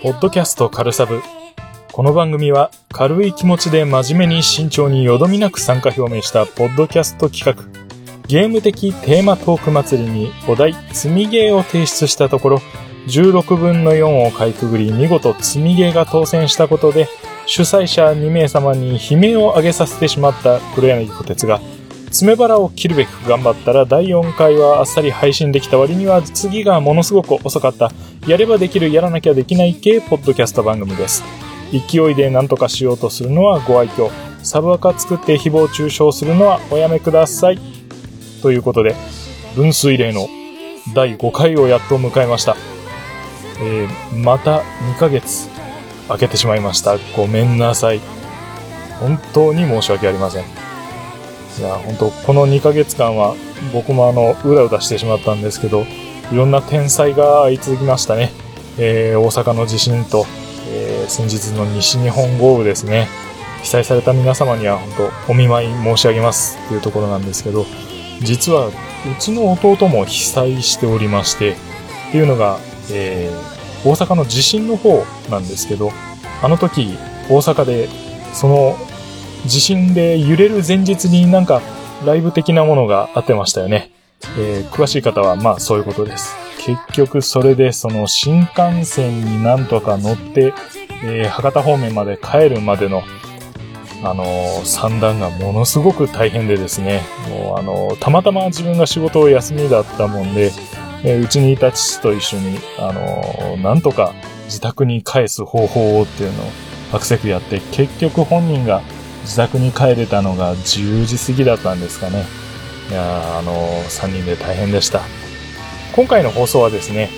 ポッドキャスト軽サブ。この番組は軽い気持ちで真面目に慎重によどみなく参加表明したポッドキャスト企画。ゲーム的テーマトーク祭りにお題積みゲーを提出したところ、16分の4をかいくぐり見事積みゲーが当選したことで、主催者2名様に悲鳴を上げさせてしまった黒柳小鉄が、爪腹を切るべく頑張ったら第4回はあっさり配信できた割には次がものすごく遅かった。やればできるやらなきゃできない系ポッドキャスト番組です。勢いで何とかしようとするのはご愛嬌。サブアカ作って誹謗中傷するのはおやめください。ということで分水嶺の第5回をやっと迎えました、えー、また2ヶ月空けてしまいました。ごめんなさい。本当に申し訳ありません。いや、本当この2ヶ月間は僕もあの、うだうだしてしまったんですけど、いろんな天災が相次ぎましたね。えー、大阪の地震と、えー、先日の西日本豪雨ですね。被災された皆様には本当お見舞い申し上げますっていうところなんですけど、実はうちの弟も被災しておりまして、っていうのが、えー、大阪の地震の方なんですけど、あの時大阪でその地震で揺れる前日になんかライブ的なものがあってましたよね。えー、詳しい方はまあそういうことです。結局それでその新幹線になんとか乗って、えー、博多方面まで帰るまでのあのー、三段がものすごく大変でですね、もうあのー、たまたま自分が仕事を休みだったもんで、えー、うちにいた父と一緒に、あのなんとか自宅に返す方法をっていうのをアクセクやって、結局本人が自宅に帰れたのが10時過ぎだったんですかね。いやあのー、3人で大変でした。今回の放送はですね、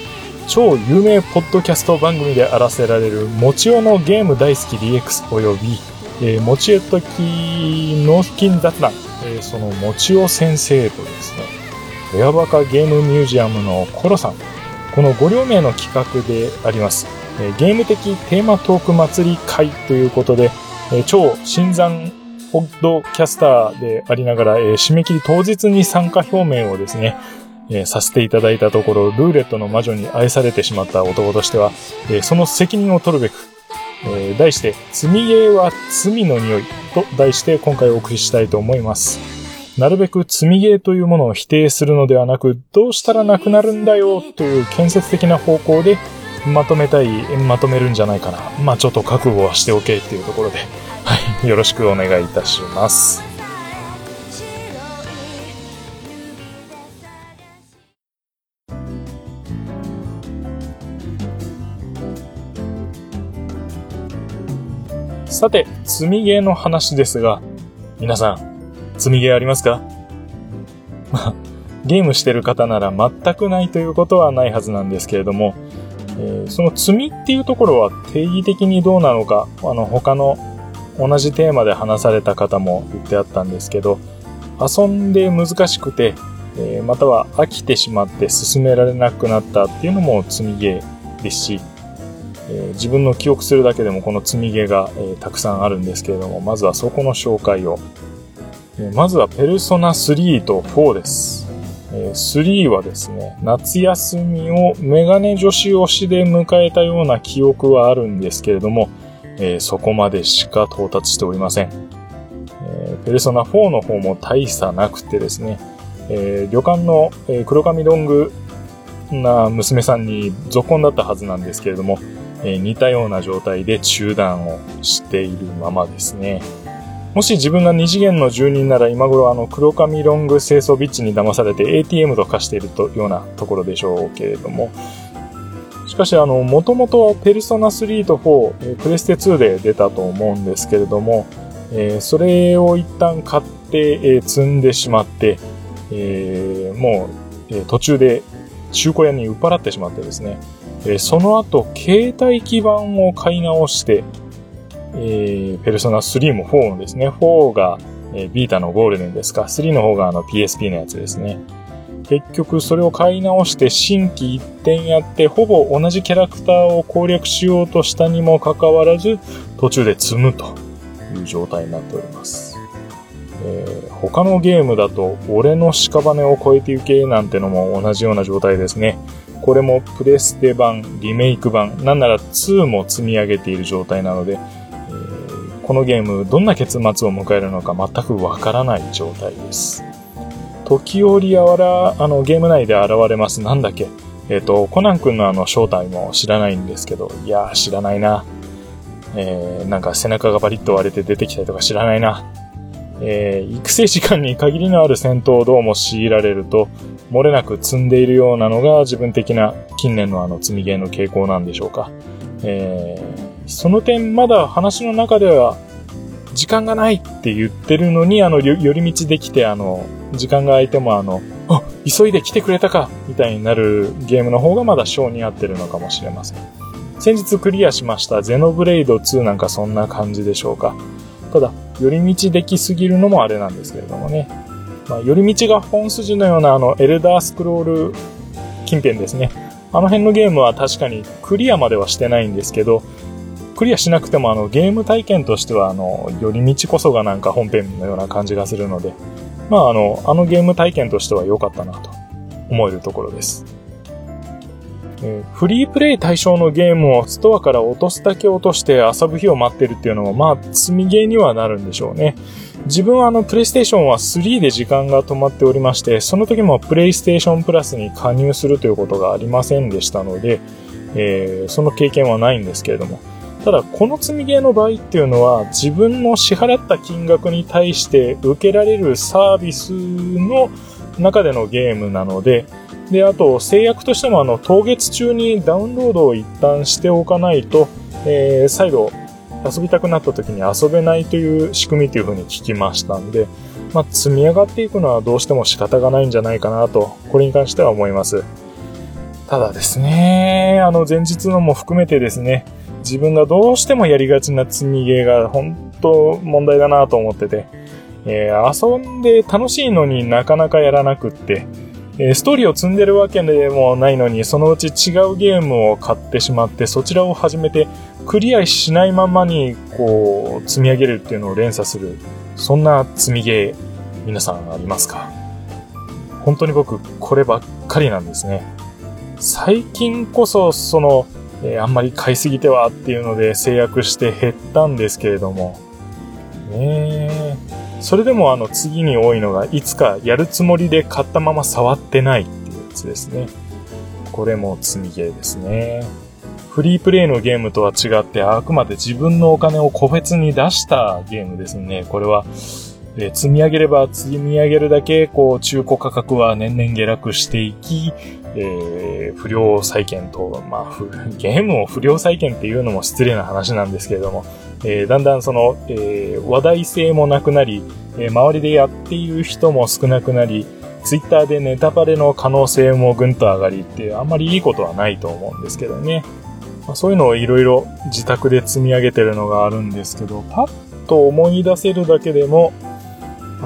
超有名ポッドキャスト番組であらせられる、もちおのゲーム大好き DX 及び、えー、もちえとき脳筋雑談、えー、そのもちお先生とですね、親バカゲームミュージアムのコロさん、この5両名の企画であります、えー、ゲーム的テーマトーク祭り会ということで、え、超新参ポッドキャスターでありながら、え、締め切り当日に参加表明をですね、え、させていただいたところ、ルーレットの魔女に愛されてしまった男としては、え、その責任を取るべく、え、題して、積みゲーは罪の匂いと題して今回お送りしたいと思います。なるべく積みゲーというものを否定するのではなく、どうしたらなくなるんだよという建設的な方向でまとめたい、まとめるんじゃないかな。まあちょっと覚悟はしておけっていうところで、はい、よろしくお願いいたします。さて、積みゲーの話ですが、皆さん、積みゲーありますか？まあ、ゲームしてる方なら全くないということはないはずなんですけれども、えー、その積みっていうところは定義的にどうなのか、あの、他の同じテーマで話された方も言ってあったんですけど、遊んで難しくて、えー、または飽きてしまって進められなくなったっていうのも積みゲーですし、えー、自分の記憶するだけでもこの積みゲーが、えー、たくさんあるんですけれども、まずはそこの紹介を。えまずはペルソナ3と4です。え3はですね、夏休みをメガネ女子推しで迎えたような記憶はあるんですけれども、え、そこまでしか到達しておりません。え、ペルソナ4の方も大差なくてですね、え、旅館の、え黒髪ロングな娘さんに続婚だったはずなんですけれども、え似たような状態で中断をしているままですね。もし自分が二次元の住人なら今頃あの黒髪ロング清掃ビッチに騙されて ATM と化しているというようなところでしょうけれども、しかしあの、もともとペルソナ3と4、プレステ2で出たと思うんですけれども、えー、それを一旦買って、えー、積んでしまって、えー、もう、え途中で中古屋に売っ払ってしまってですね、えその後、携帯基盤を買い直して、えー、ペルソナ3も4もですね、4が、えー、ビータのゴールデンですか、3の方があの PSP のやつですね。結局それを買い直して新規一点やってほぼ同じキャラクターを攻略しようとしたにもかかわらず途中で積むという状態になっております。えー、他のゲームだと俺の屍を越えて行けなんてのも同じような状態ですね。これもプレステ版、リメイク版、なんなら2も積み上げている状態なので、このゲームどんな結末を迎えるのか全くわからない状態です。時折あら、あの、ゲーム内で現れます。なんだっけ？えっ、ー、と、コナン君のあの正体も知らないんですけど、いやー知らないな。えー、なんか背中がバリッと割れて出てきたりとか知らないな。えー、育成時間に限りのある戦闘をどうも強いられると、漏れなく積んでいるようなのが自分的な近年のあの積みゲーの傾向なんでしょうか。えー、その点まだ話の中では時間がないって言ってるのに、あの、寄り道できて、あの、時間が空いてもあの、あ、急いで来てくれたかみたいになるゲームの方がまだ性に合ってるのかもしれません。先日クリアしましたゼノブレイド2なんかそんな感じでしょうか。ただ、寄り道できすぎるのもあれなんですけれどもね。まあ、寄り道が本筋のようなあの、エルダースクロール近辺ですね。あの辺のゲームは確かにクリアまではしてないんですけど、クリアしなくてもあのゲーム体験としてはあの寄り道こそがなんか本編のような感じがするので、まああの、あのゲーム体験としては良かったなと思えるところです。えフリープレイ対象のゲームをストアから落とすだけ落として遊ぶ日を待ってるっていうのも、まあ、積みゲーにはなるんでしょうね。自分はあの、プレイステーションは3で時間が止まっておりまして、その時もプレイステーションプラスに加入するということがありませんでしたので、えー、その経験はないんですけれども、ただ、この積みゲーの場合っていうのは、自分の支払った金額に対して受けられるサービスの中でのゲームなので、で、あと、制約としても、あの、当月中にダウンロードを一旦しておかないと、えー、再度遊びたくなった時に遊べないという仕組みというふうに聞きましたんで、まあ、積み上がっていくのはどうしても仕方がないんじゃないかなと、これに関しては思います。ただですね、あの、前日のも含めてですね、自分がどうしてもやりがちな積みゲーが本当問題だなと思ってて、えー、遊んで楽しいのになかなかやらなくって、え、ストーリーを積んでるわけでもないのに、そのうち違うゲームを買ってしまって、そちらを始めて、クリアしないままに、こう、積み上げるっていうのを連鎖する、そんな積みゲー、皆さんありますか？本当に僕、こればっかりなんですね。最近こそ、その、えー、あんまり買いすぎてはっていうので制約して減ったんですけれども、ねそれでもあの次に多いのが、いつかやるつもりで買ったまま触ってないっていうやつですね。これも積みゲーですね。フリープレイのゲームとは違って、あくまで自分のお金を個別に出したゲームですね。これは、え積み上げれば積み上げるだけ、こう、中古価格は年々下落していき、えー、不良債権と、まあ、ゲームを不良債権っていうのも失礼な話なんですけれども、えー、だんだんその、えー、話題性もなくなり、え、周りでやっている人も少なくなり、ツイッターでネタバレの可能性もぐんと上がりってあんまりいいことはないと思うんですけどね。まあ、そういうのをいろいろ自宅で積み上げてるのがあるんですけど、パッと思い出せるだけでも、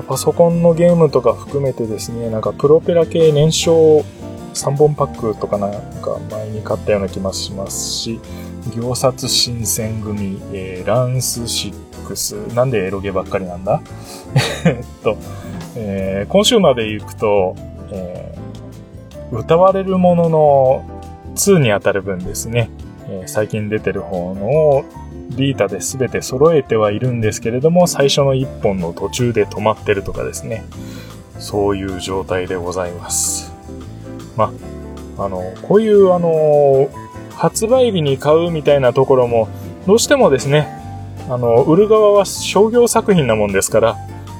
パソコンのゲームとか含めてですね、なんかプロペラ系燃焼3本パックとかなんか前に買ったような気もしますし、行札新選組、えー、ランス6、なんでエロゲばっかりなんだ？えっと、えー、今週まで行くと、えー、歌われるものの2に当たる分ですね、えー、最近出てる方のリータで全て揃えてはいるんですけれども、最初の1本の途中で止まってるとかですね、そういう状態でございます。まあ、あの、こういうあの、発売日に買うみたいなところも、どうしてもですね、あの、売る側は商業作品なもんですから、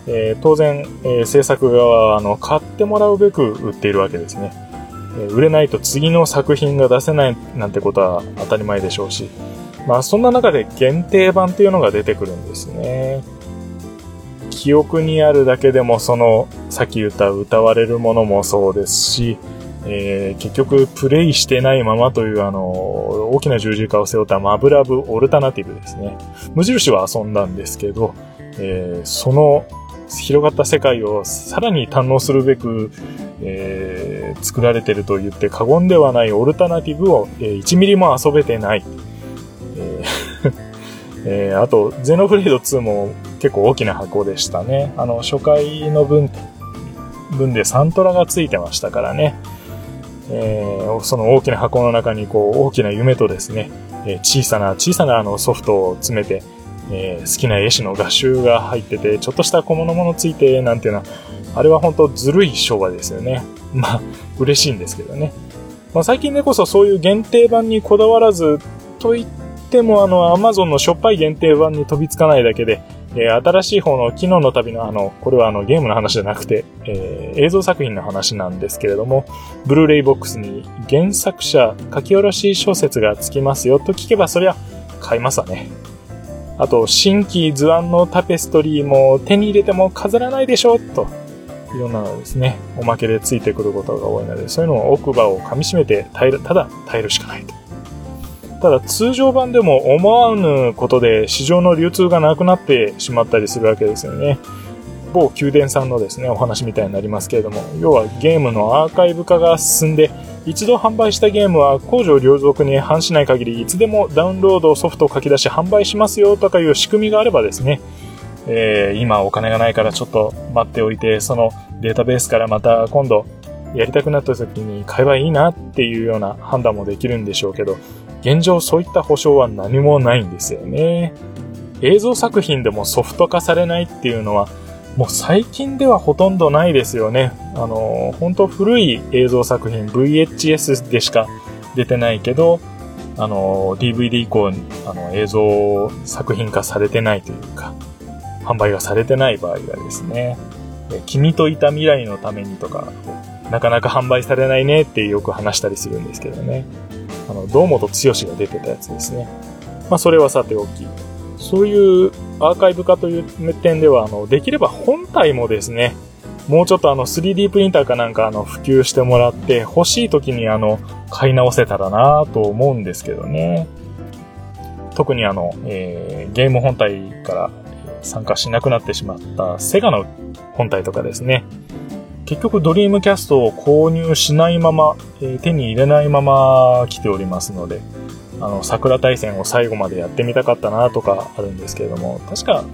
えー、当然、えー、制作側は、あの、買ってもらうべく売っているわけですね。えー、売れないと次の作品が出せないなんてことは当たり前でしょうし、まあそんな中で限定版っていうのが出てくるんですね。記憶にあるだけでもその、さっき言った歌われるものもそうですし、えー、結局プレイしてないままというあの、大きな十字架を背負ったマブラブオルタナティブですね。無印は遊んだんですけど、えー、その広がった世界をさらに堪能するべく、えー、作られてると言って過言ではないオルタナティブを、えー、1ミリも遊べてない。えー えー、あと、ゼノブレイド2も結構大きな箱でしたね。あの、初回の分、分でサントラがついてましたからね。えー、その大きな箱の中にこう大きな夢とですね、えー、小さな小さなあのソフトを詰めて、えー、好きな絵師の画集が入ってて、ちょっとした小物物ついて、なんていうのは、あれは本当ずるい昭和ですよね。まあ、嬉しいんですけどね。まあ、最近でこそそういう限定版にこだわらず、と言ってもあの、アマゾンのしょっぱい限定版に飛びつかないだけで、えー、新しい方の昨日の旅のあの、これはあのゲームの話じゃなくて、えー、映像作品の話なんですけれども、ブルーレイボックスに原作者書き下ろし小説がつきますよと聞けばそりゃ買いますわね。あと、新規図案のタペストリーも手に入れても飾らないでしょと、いろんなのですね、おまけでついてくることが多いので、そういうのを奥歯を噛み締めて耐える、ただ耐えるしかないと。ただ通常版でも思わぬことで市場の流通がなくなってしまったりするわけですよね。某宮殿さんのですね、お話みたいになりますけれども、要はゲームのアーカイブ化が進んで、一度販売したゲームは工場両属に反しない限り、いつでもダウンロードソフトを書き出し販売しますよとかいう仕組みがあればですね、えー、今お金がないからちょっと待っておいて、そのデータベースからまた今度やりたくなった時に買えばいいなっていうような判断もできるんでしょうけど、現状そういった保証は何もないんですよね。映像作品でもソフト化されないっていうのは、もう最近ではほとんどないですよね。あの、本当古い映像作品、VHS でしか出てないけど、あの、DVD 以降に、あの、映像作品化されてないというか、販売がされてない場合がですね、君といた未来のためにとか、なかなか販売されないねってよく話したりするんですけどね。あの、堂本剛が出てたやつですね。まあ、それはさておき。そういうアーカイブ化という点では、あの、できれば本体もですね、もうちょっとあの 3D プリンターかなんかあの普及してもらって欲しい時にあの買い直せたらなと思うんですけどね。特にあの、えー、ゲーム本体から参加しなくなってしまったセガの本体とかですね。結局ドリームキャストを購入しないまま、えー、手に入れないまま来ておりますので、あの、桜大戦を最後までやってみたかったなとかあるんですけれども、確か、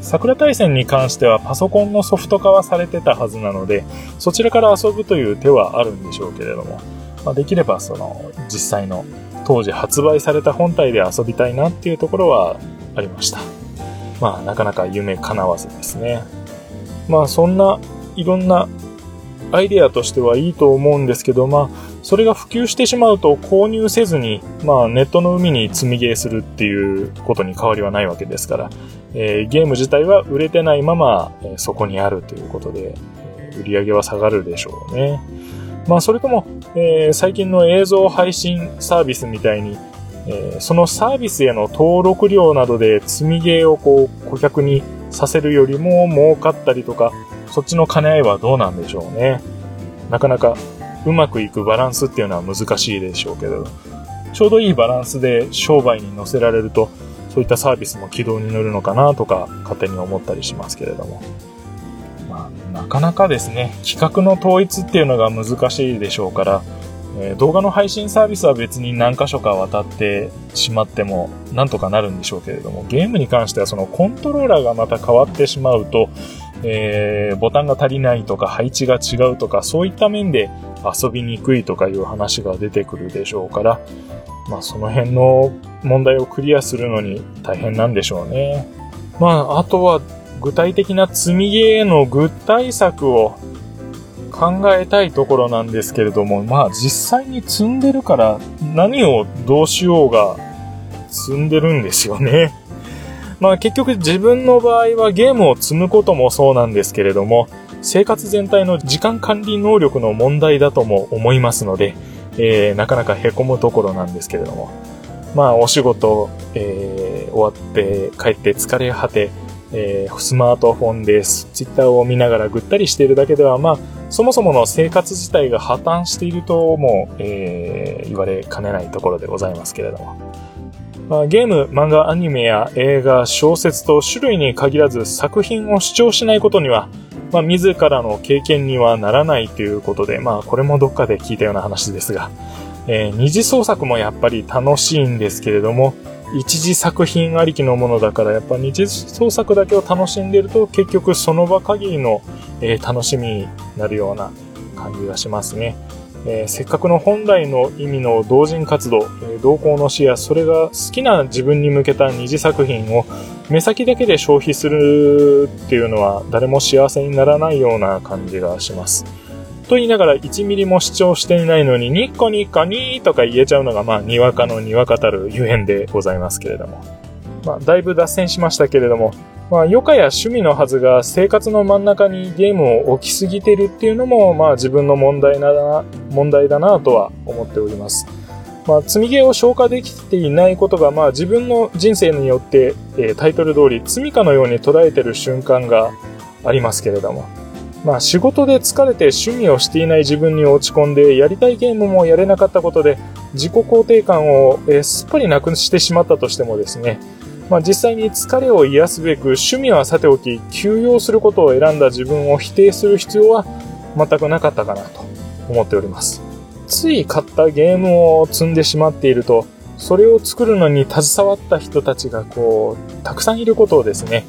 桜大戦に関してはパソコンのソフト化はされてたはずなので、そちらから遊ぶという手はあるんでしょうけれども、まあ、できればその、実際の当時発売された本体で遊びたいなっていうところはありました。まあ、なかなか夢叶わずですね。まあ、そんないろんなアイデアとしてはいいと思うんですけど、まあ、それが普及してしまうと購入せずに、まあ、ネットの海に積みゲーするっていうことに変わりはないわけですから、えー、ゲーム自体は売れてないまま、えー、そこにあるということで、売り上げは下がるでしょうね。まあ、それとも、えー、最近の映像配信サービスみたいに、え、そのサービスへの登録料などで積みゲーをこう顧客にさせるよりも儲かったりとか、そっちの兼ね合いはどうなんでしょうね。なかなかうまくいくバランスっていうのは難しいでしょうけど、ちょうどいいバランスで商売に乗せられると、そういったサービスも軌道に乗るのかなとか勝手に思ったりしますけれども。まあ、なかなかですね、企画の統一っていうのが難しいでしょうから、え、動画の配信サービスは別に何箇所か渡ってしまってもなんとかなるんでしょうけれども、ゲームに関してはそのコントローラーがまた変わってしまうと、えー、ボタンが足りないとか配置が違うとかそういった面で遊びにくいとかいう話が出てくるでしょうから、まあその辺の問題をクリアするのに大変なんでしょうね。まああとは具体的な積みゲーの具体策を考えたいところなんですけれども、まあ実際に積んでるから何をどうしようが積んでるんですよね。まあ結局自分の場合はゲームを積むこともそうなんですけれども、生活全体の時間管理能力の問題だとも思いますので、えー、なかなか凹むところなんですけれども。まあお仕事、えー、終わって帰って疲れ果て、えー、スマートフォンでツイッターを見ながらぐったりしているだけでは、まあ、そもそもの生活自体が破綻しているとも、えー、言われかねないところでございますけれども。ゲーム、漫画、アニメや映画、小説と種類に限らず作品を主張しないことには、まあ、自らの経験にはならないということで、まあ、これもどっかで聞いたような話ですが、えー、二次創作もやっぱり楽しいんですけれども、一次作品ありきのものだから、やっぱ二次創作だけを楽しんでると、結局その場限りの、えー、楽しみになるような感じがしますね。えー、せっかくの本来の意味の同人活動、えー、同行の視野、それが好きな自分に向けた二次作品を目先だけで消費するっていうのは誰も幸せにならないような感じがします。と言いながら1ミリも主張していないのにニッコニッコニーとか言えちゃうのがまあにわかのにわかたるゆえんでございますけれども。まあだいぶ脱線しましたけれども、まあ、余暇や趣味のはずが生活の真ん中にゲームを置きすぎてるっていうのも、まあ自分の問題な、問題だなとは思っております。まあ、積みゲーを消化できていないことが、まあ自分の人生によって、えー、タイトル通り罪かのように捉えてる瞬間がありますけれども。まあ仕事で疲れて趣味をしていない自分に落ち込んで、やりたいゲームもやれなかったことで、自己肯定感を、えー、すっぱりなくしてしまったとしてもですね、まあ、実際に疲れを癒すべく趣味はさておき休養することを選んだ自分を否定する必要は全くなかったかなと思っております。つい買ったゲームを積んでしまっていると、それを作るのに携わった人たちがこう、たくさんいることをですね、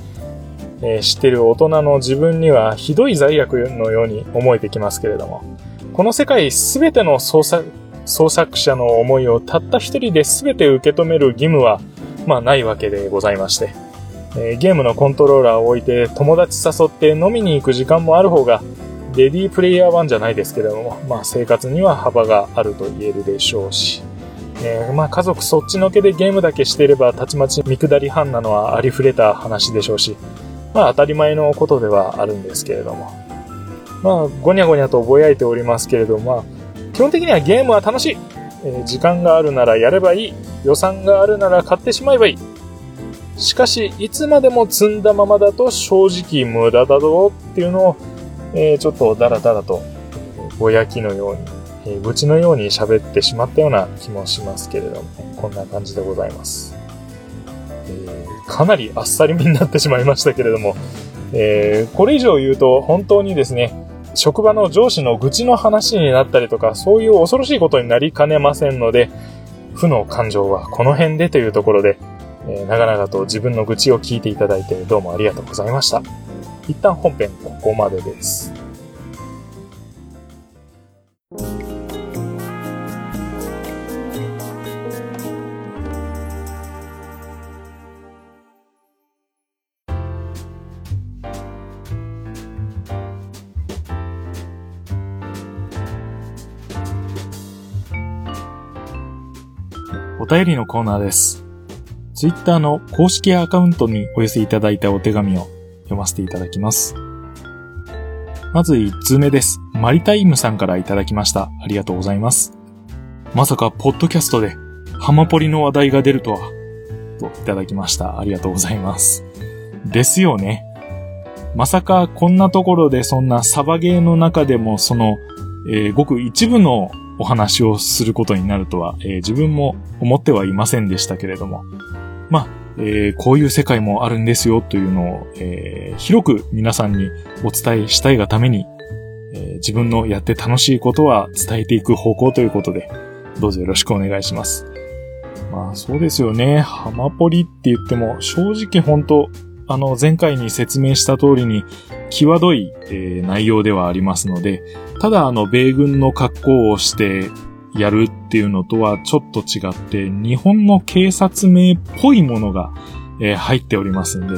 えー、知ってる大人の自分にはひどい罪悪のように思えてきますけれども、この世界すべての創作創作者の思いをたった一人で全て受け止める義務はまあないわけでございまして、え、ゲームのコントローラーを置いて友達誘って飲みに行く時間もある方が、レディープレイヤー1じゃないですけれども、まあ生活には幅があると言えるでしょうし、えー、まあ家族そっちのけでゲームだけしていればたちまち見下り班なのはありふれた話でしょうし、まあ当たり前のことではあるんですけれども。まあ、ごにゃごにゃとぼやいておりますけれども、まあ、基本的にはゲームは楽しい。え、時間があるならやればいい。予算があるなら買ってしまえばいい。しかし、いつまでも積んだままだと正直無駄だぞっていうのを、えー、ちょっとダラダラと、ぼやきのように、えー、愚痴のように喋ってしまったような気もしますけれども、こんな感じでございます。えー、かなりあっさりめになってしまいましたけれども、えー、これ以上言うと本当にですね、職場の上司の愚痴の話になったりとか、そういう恐ろしいことになりかねませんので、負の感情はこの辺でというところで、えー、長々と自分の愚痴を聞いていただいてどうもありがとうございました。一旦本編ここまでです。便りのコーナーです。ツイッターの公式アカウントにお寄せいただいたお手紙を読ませていただきます。まず1通目です。マリタイムさんからいただきました。ありがとうございます。まさか、ポッドキャストで、ハマポリの話題が出るとは、といただきました。ありがとうございます。ですよね。まさか、こんなところでそんなサバゲーの中でも、その、えー、ごく一部のお話をすることになるとは、えー、自分も思ってはいませんでしたけれども、まあ、えー、こういう世界もあるんですよというのを、えー、広く皆さんにお伝えしたいがために、えー、自分のやって楽しいことは伝えていく方向ということで、どうぞよろしくお願いします。まあそうですよね。ハマポリって言っても、正直本当あの前回に説明した通りに、際どい、えー、内容ではありますので、ただあの、米軍の格好をしてやるっていうのとはちょっと違って、日本の警察名っぽいものが、えー、入っておりますんで、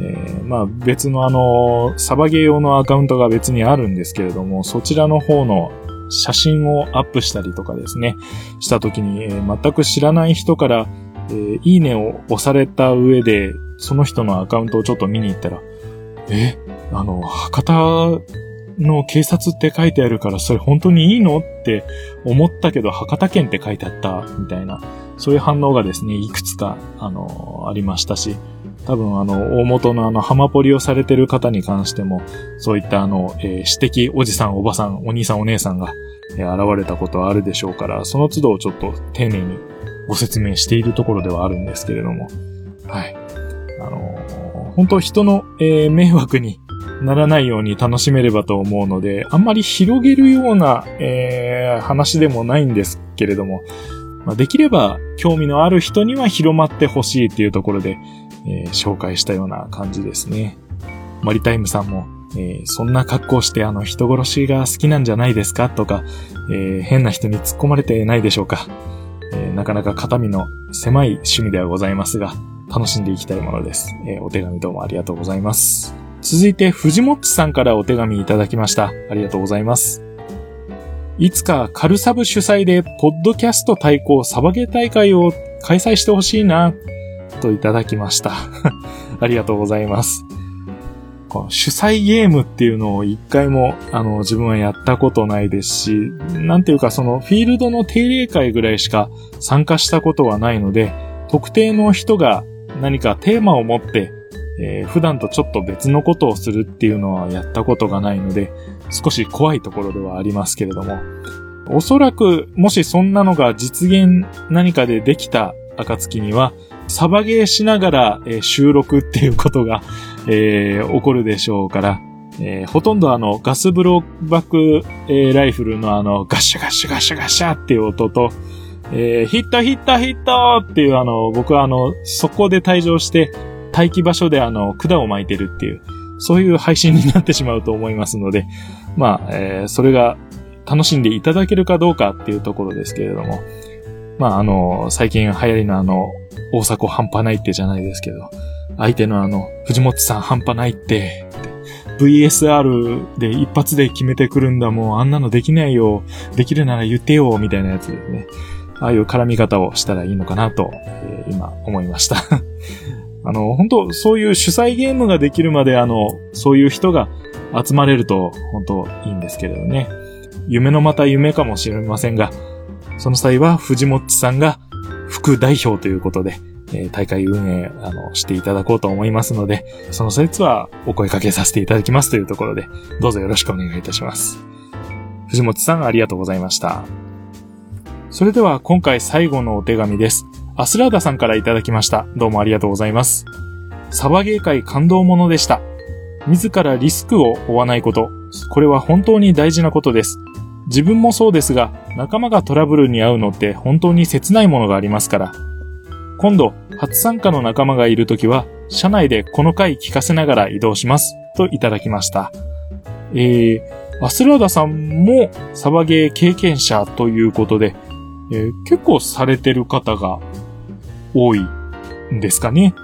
えー、まあ別のあの、サバゲー用のアカウントが別にあるんですけれども、そちらの方の写真をアップしたりとかですね、した時に、えー、全く知らない人から、えー、いいねを押された上で、その人のアカウントをちょっと見に行ったら、え、あの、博多の警察って書いてあるからそれ本当にいいのって思ったけど博多県って書いてあったみたいな、そういう反応がですね、いくつか、あの、ありましたし、多分あの、大元のあの、浜ポリをされてる方に関しても、そういったあの、えー、指摘、おじさん、おばさん、お兄さん、お姉さんが、えー、現れたことはあるでしょうから、その都度ちょっと丁寧にご説明しているところではあるんですけれども、はい。あのー、本当人の、えー、迷惑にならないように楽しめればと思うので、あんまり広げるような、えー、話でもないんですけれども、まあ、できれば興味のある人には広まってほしいっていうところで、えー、紹介したような感じですね。マリタイムさんもえー、そんな格好してあの人殺しが好きなんじゃないですかとか、えー、変な人に突っ込まれてないでしょうか。えー、なかなか肩身の狭い趣味ではございますが、楽しんでいきたいものです。えお手紙どうもありがとうございます。続いて、藤もっちさんからお手紙いただきました。ありがとうございます。いつかカルサブ主催で、ポッドキャスト対抗サバゲー大会を開催してほしいな、といただきました。ありがとうございます。この主催ゲームっていうのを一回も、あの、自分はやったことないですし、なんていうかそのフィールドの定例会ぐらいしか参加したことはないので、特定の人が何かテーマを持って、えー、普段とちょっと別のことをするっていうのはやったことがないので、少し怖いところではありますけれども、おそらく、もしそんなのが実現何かでできた暁には、サバゲーしながら、えー、収録っていうことが、えー、起こるでしょうから、えー、ほとんどあの、ガスブローバック、え、ライフルのあの、ガシャガシャガシャガシャっていう音と、えー、ヒットヒットヒットっていうあの、僕はあの、そこで退場して、待機場所であの、管を巻いてるっていう、そういう配信になってしまうと思いますので、まあ、えー、それが楽しんでいただけるかどうかっていうところですけれども、まあ、あの、最近流行りのあの、大迫半端ないってじゃないですけど、相手のあの、藤本さん半端ないって、VSR で一発で決めてくるんだもうあんなのできないよ。できるなら言ってよ、みたいなやつですね。ああいう絡み方をしたらいいのかなと、えー、今思いました あの、本当そういう主催ゲームができるまであの、そういう人が集まれると本当いいんですけれどね。夢のまた夢かもしれませんが、その際は藤本さんが副代表ということで、えー、大会運営、あの、していただこうと思いますので、その説はお声掛けさせていただきますというところで、どうぞよろしくお願いいたします。藤本さんありがとうございました。それでは今回最後のお手紙です。アスラーダさんからいただきました。どうもありがとうございます。サバゲー界感動ものでした。自らリスクを負わないこと。これは本当に大事なことです。自分もそうですが、仲間がトラブルに遭うのって本当に切ないものがありますから。今度、初参加の仲間がいるときは、車内でこの回聞かせながら移動します。といただきました。えー、アスラーダさんもサバゲー経験者ということで、えー、結構されてる方が多いんですかね。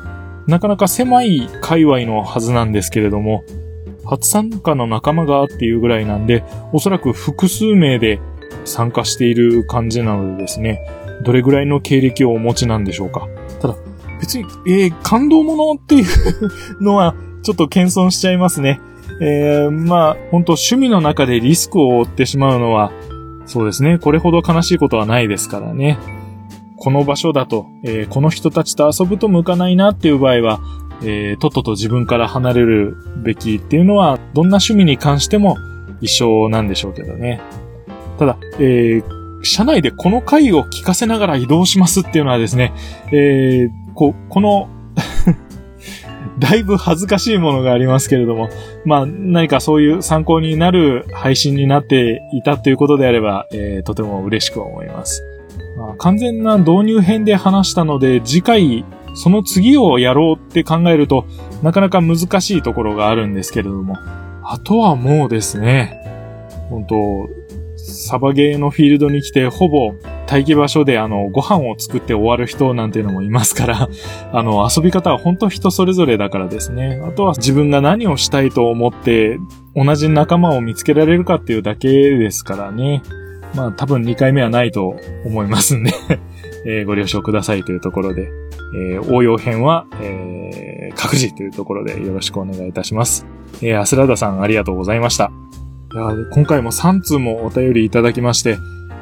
なかなか狭い界隈のはずなんですけれども、初参加の仲間がっていうぐらいなんで、おそらく複数名で参加している感じなのでですね、どれぐらいの経歴をお持ちなんでしょうか。ただ、別に、えー、感動ものっていうのは、ちょっと謙遜しちゃいますね。えー、まあ、本当趣味の中でリスクを負ってしまうのは、そうですね、これほど悲しいことはないですからね。この場所だと、えー、この人たちと遊ぶと向かないなっていう場合は、えー、とっとと自分から離れるべきっていうのは、どんな趣味に関しても一緒なんでしょうけどね。ただ、えー、車内でこの回を聞かせながら移動しますっていうのはですね、えー、こ、この だいぶ恥ずかしいものがありますけれども、まあ、何かそういう参考になる配信になっていたということであれば、えー、とても嬉しく思います。まあ、完全な導入編で話したので、次回その次をやろうって考えると、なかなか難しいところがあるんですけれども、あとはもうですね、本当サバゲーのフィールドに来て、ほぼ待機場所であの、ご飯を作って終わる人なんていうのもいますから、あの、遊び方は本当人それぞれだからですね。あとは自分が何をしたいと思って、同じ仲間を見つけられるかっていうだけですからね。まあ多分2回目はないと思いますんで えー、ご了承くださいというところで、えー、応用編は、えー、各自というところでよろしくお願いいたします。えー、アスラダさんありがとうございました。今回も3通もお便りいただきまして、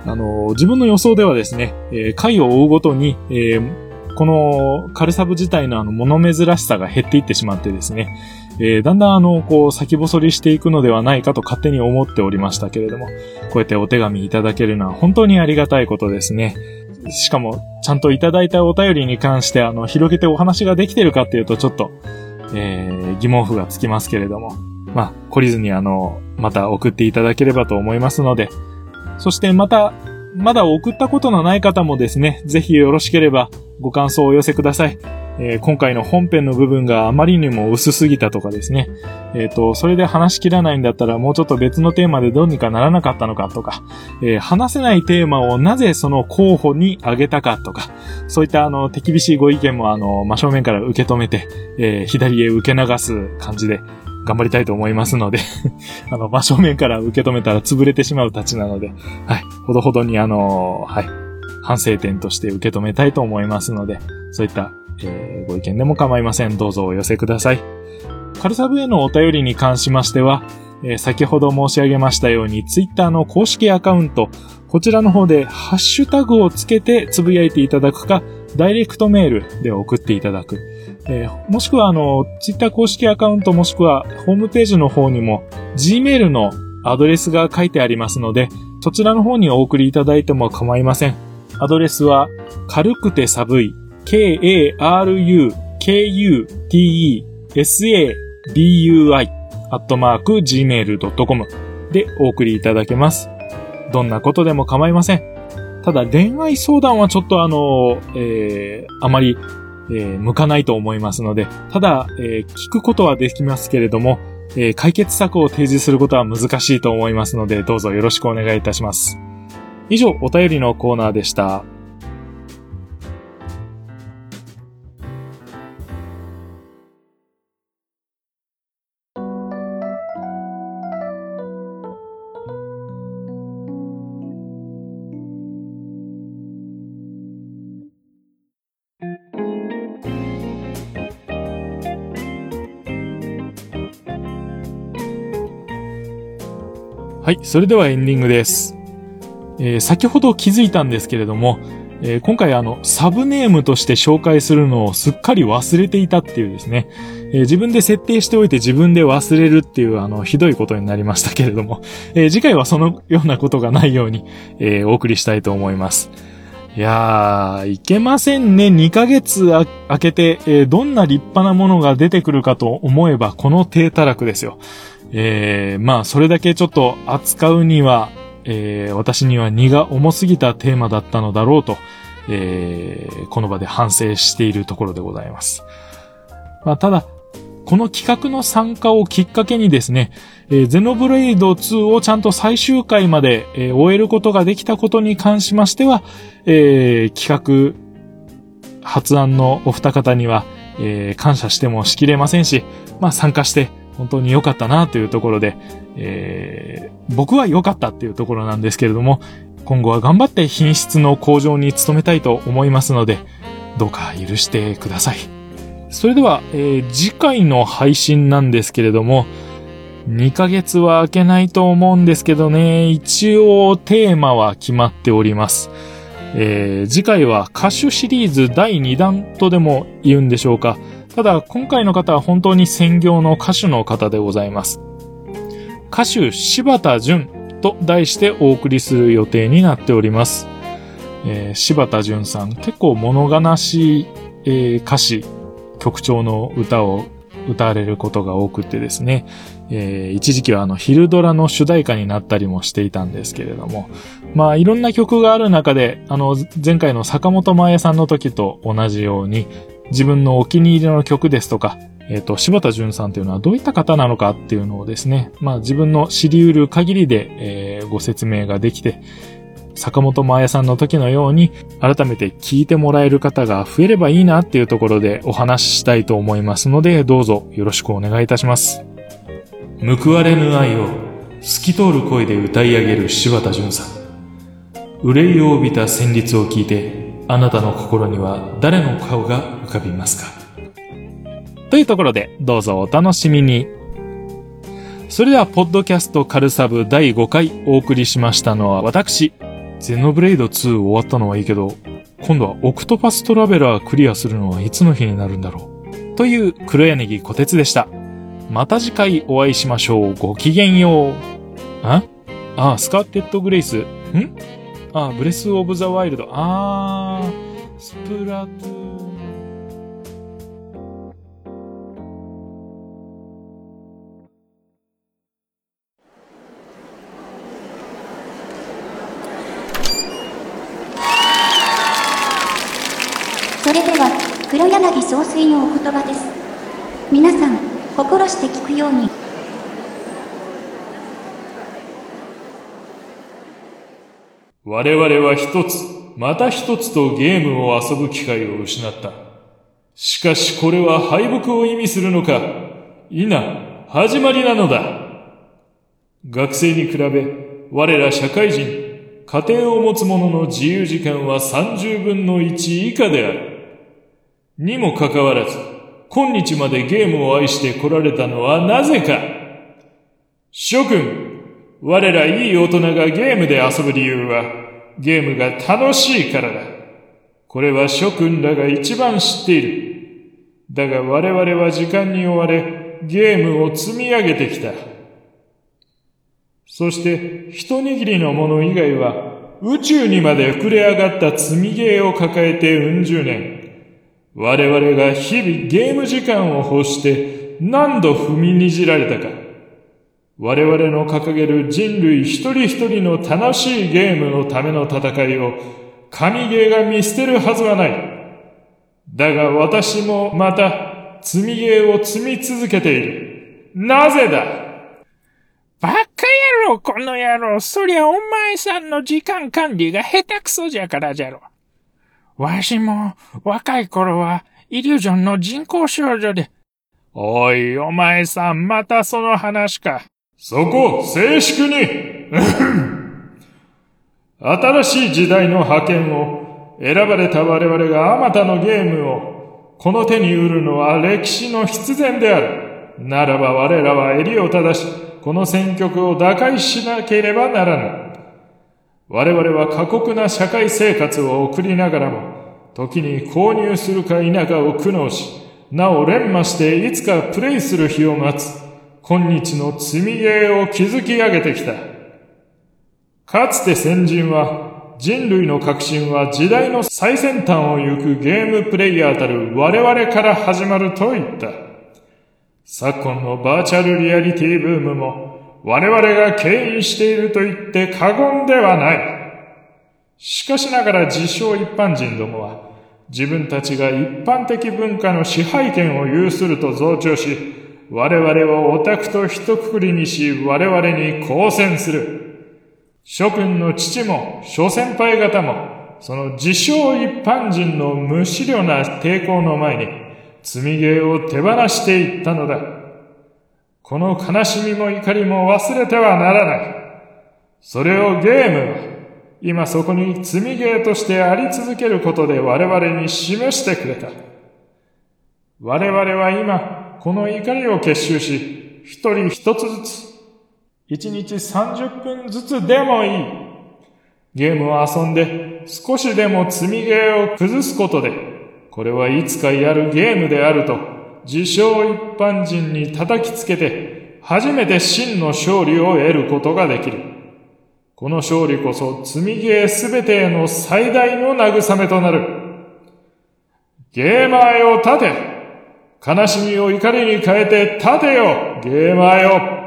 あの、自分の予想ではですね、えー、回を追うごとに、えー、このカルサブ自体のあの物珍しさが減っていってしまってですね、えー、だんだんあの、こう、先細りしていくのではないかと勝手に思っておりましたけれども、こうやってお手紙いただけるのは本当にありがたいことですね。しかも、ちゃんといただいたお便りに関して、あの、広げてお話ができてるかっていうと、ちょっと、えー、疑問符がつきますけれども、まあ、懲りずにあの、また送っていただければと思いますので、そしてまた、まだ送ったことのない方もですね、ぜひよろしければご感想をお寄せください。えー、今回の本編の部分があまりにも薄すぎたとかですね。えっ、ー、と、それで話しきらないんだったらもうちょっと別のテーマでどうにかならなかったのかとか、えー、話せないテーマをなぜその候補に挙げたかとか、そういったあの、手厳しいご意見もあの、真正面から受け止めて、え左へ受け流す感じで、頑張りたいと思いますので あの、真正面から受け止めたら潰れてしまうたちなので、はい、ほどほどにあの、はい、反省点として受け止めたいと思いますので、そういった、えー、ご意見でも構いません。どうぞお寄せください。カルサブへのお便りに関しましては、えー、先ほど申し上げましたように、ツイッターの公式アカウント、こちらの方でハッシュタグをつけてつぶやいていただくか、ダイレクトメールで送っていただく。えー、もしくは、あの、ツイッター公式アカウントもしくは、ホームページの方にも、Gmail のアドレスが書いてありますので、そちらの方にお送りいただいても構いません。アドレスは、軽くて寒い、k-a-r-u-k-u-t-e-s-a-b-u-i、アットマーク、gmail.com でお送りいただけます。どんなことでも構いません。ただ、恋愛相談はちょっとあの、えー、あまりえー、向かないと思いますので、ただ、えー、聞くことはできますけれども、えー、解決策を提示することは難しいと思いますので、どうぞよろしくお願いいたします。以上、お便りのコーナーでした。はい、それではエンディングです。えー、先ほど気づいたんですけれども、えー、今回あの、サブネームとして紹介するのをすっかり忘れていたっていうですね、えー、自分で設定しておいて自分で忘れるっていうあの、ひどいことになりましたけれども、え次回はそのようなことがないように、えお送りしたいと思います。いやー、いけませんね。2ヶ月空けて、えどんな立派なものが出てくるかと思えば、この低たらくですよ。えー、まあ、それだけちょっと扱うには、えー、私には荷が重すぎたテーマだったのだろうと、えー、この場で反省しているところでございます。まあ、ただ、この企画の参加をきっかけにですね、えー、ゼノブレイド2をちゃんと最終回まで、えー、終えることができたことに関しましては、えー、企画発案のお二方には、えー、感謝してもしきれませんし、まあ参加して、本当に良かったなというところで、えー、僕は良かったっていうところなんですけれども、今後は頑張って品質の向上に努めたいと思いますので、どうか許してください。それでは、えー、次回の配信なんですけれども、2ヶ月は空けないと思うんですけどね、一応テーマは決まっております。えー、次回は歌手シリーズ第2弾とでも言うんでしょうか。ただ、今回の方は本当に専業の歌手の方でございます。歌手柴田淳と題してお送りする予定になっております。えー、柴田淳さん、結構物悲しい、えー、歌詞、曲調の歌を歌われることが多くてですね、えー、一時期はあの、ヒルドラの主題歌になったりもしていたんですけれども、まあ、いろんな曲がある中で、あの、前回の坂本真綾さんの時と同じように、自分のお気に入りの曲ですとか、えっ、ー、と、柴田淳さんというのはどういった方なのかっていうのをですね、まあ自分の知り得る限りで、えー、ご説明ができて、坂本真綾さんの時のように、改めて聞いてもらえる方が増えればいいなっていうところでお話ししたいと思いますので、どうぞよろしくお願いいたします。報われぬ愛を透き通る声で歌い上げる柴田淳さん。憂いを帯びた旋律を聞いて、あなたの心には誰の顔が浮かびますか？というところで、どうぞお楽しみに。それでは、ポッドキャストカルサブ第5回お送りしましたのは私、ゼノブレイド2終わったのはいいけど、今度はオクトパストラベラークリアするのはいつの日になるんだろう？という黒柳小鉄でした。また次回お会いしましょう。ごきげんよう。あ？あ、スカーテッドグレイス。ん？あ、ブレス・オブ・ザ・ワイルド。あー、スプラトゥーン。それでは黒柳総帥のお言葉です。皆さん、心して聞くように。我々は一つ、また一つとゲームを遊ぶ機会を失った。しかしこれは敗北を意味するのかいな、始まりなのだ。学生に比べ、我ら社会人、家庭を持つ者の自由時間は30分の1以下である。にもかかわらず、今日までゲームを愛して来られたのはなぜか諸君、我らいい大人がゲームで遊ぶ理由は、ゲームが楽しいからだ。これは諸君らが一番知っている。だが我々は時間に追われ、ゲームを積み上げてきた。そして、一握りの者以外は、宇宙にまで膨れ上がった積みゲーを抱えてうん十年。我々が日々ゲーム時間を欲して何度踏みにじられたか。我々の掲げる人類一人一人の楽しいゲームのための戦いを神ゲーが見捨てるはずはない。だが私もまた積みゲーを積み続けている。なぜだ？バカ野郎、この野郎。そりゃお前さんの時間管理が下手くそじゃからじゃろ。わしも若い頃はイリュージョンの人工少女で。おい、お前さん、またその話か。そこ、静粛に 新しい時代の覇権を選ばれた我々があまたのゲームをこの手に売るのは歴史の必然である。ならば我らは襟を正し、この戦局を打開しなければならぬ。我々は過酷な社会生活を送りながらも、時に購入するか否かを苦悩し、なお連磨していつかプレイする日を待つ。今日の積みゲーを築き上げてきた。かつて先人は、人類の革新は時代の最先端を行くゲームプレイヤーたる我々から始まると言った。昨今のバーチャルリアリティブームも我々が牽引していると言って過言ではない。しかしながら自称一般人どもは自分たちが一般的文化の支配権を有すると増長し、我々をオタクと一括りにし、我々に交戦する。諸君の父も、諸先輩方も、その自称一般人の無思慮な抵抗の前に、積みゲーを手放していったのだ。この悲しみも怒りも忘れてはならない。それをゲームは、今そこに積みゲーとしてあり続けることで我々に示してくれた。我々は今、この怒りを結集し、一人一つずつ、一日30分ずつでもいい。ゲームを遊んで少しでも積みゲーを崩すことで、これはいつかやるゲームであると、自称一般人に叩きつけて、初めて真の勝利を得ることができる。この勝利こそ積みゲーすべてへの最大の慰めとなる。ゲーマーよ立て悲しみを怒りに変えて立てよゲーマーよ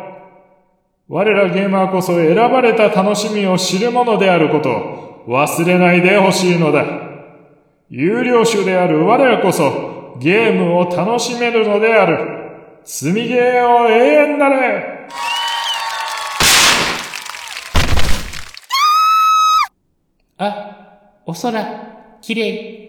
我らゲーマーこそ選ばれた楽しみを知るものであることを忘れないでほしいのだ。有料種である我らこそゲームを楽しめるのである。積みゲーを永遠なれあ、お空、綺麗。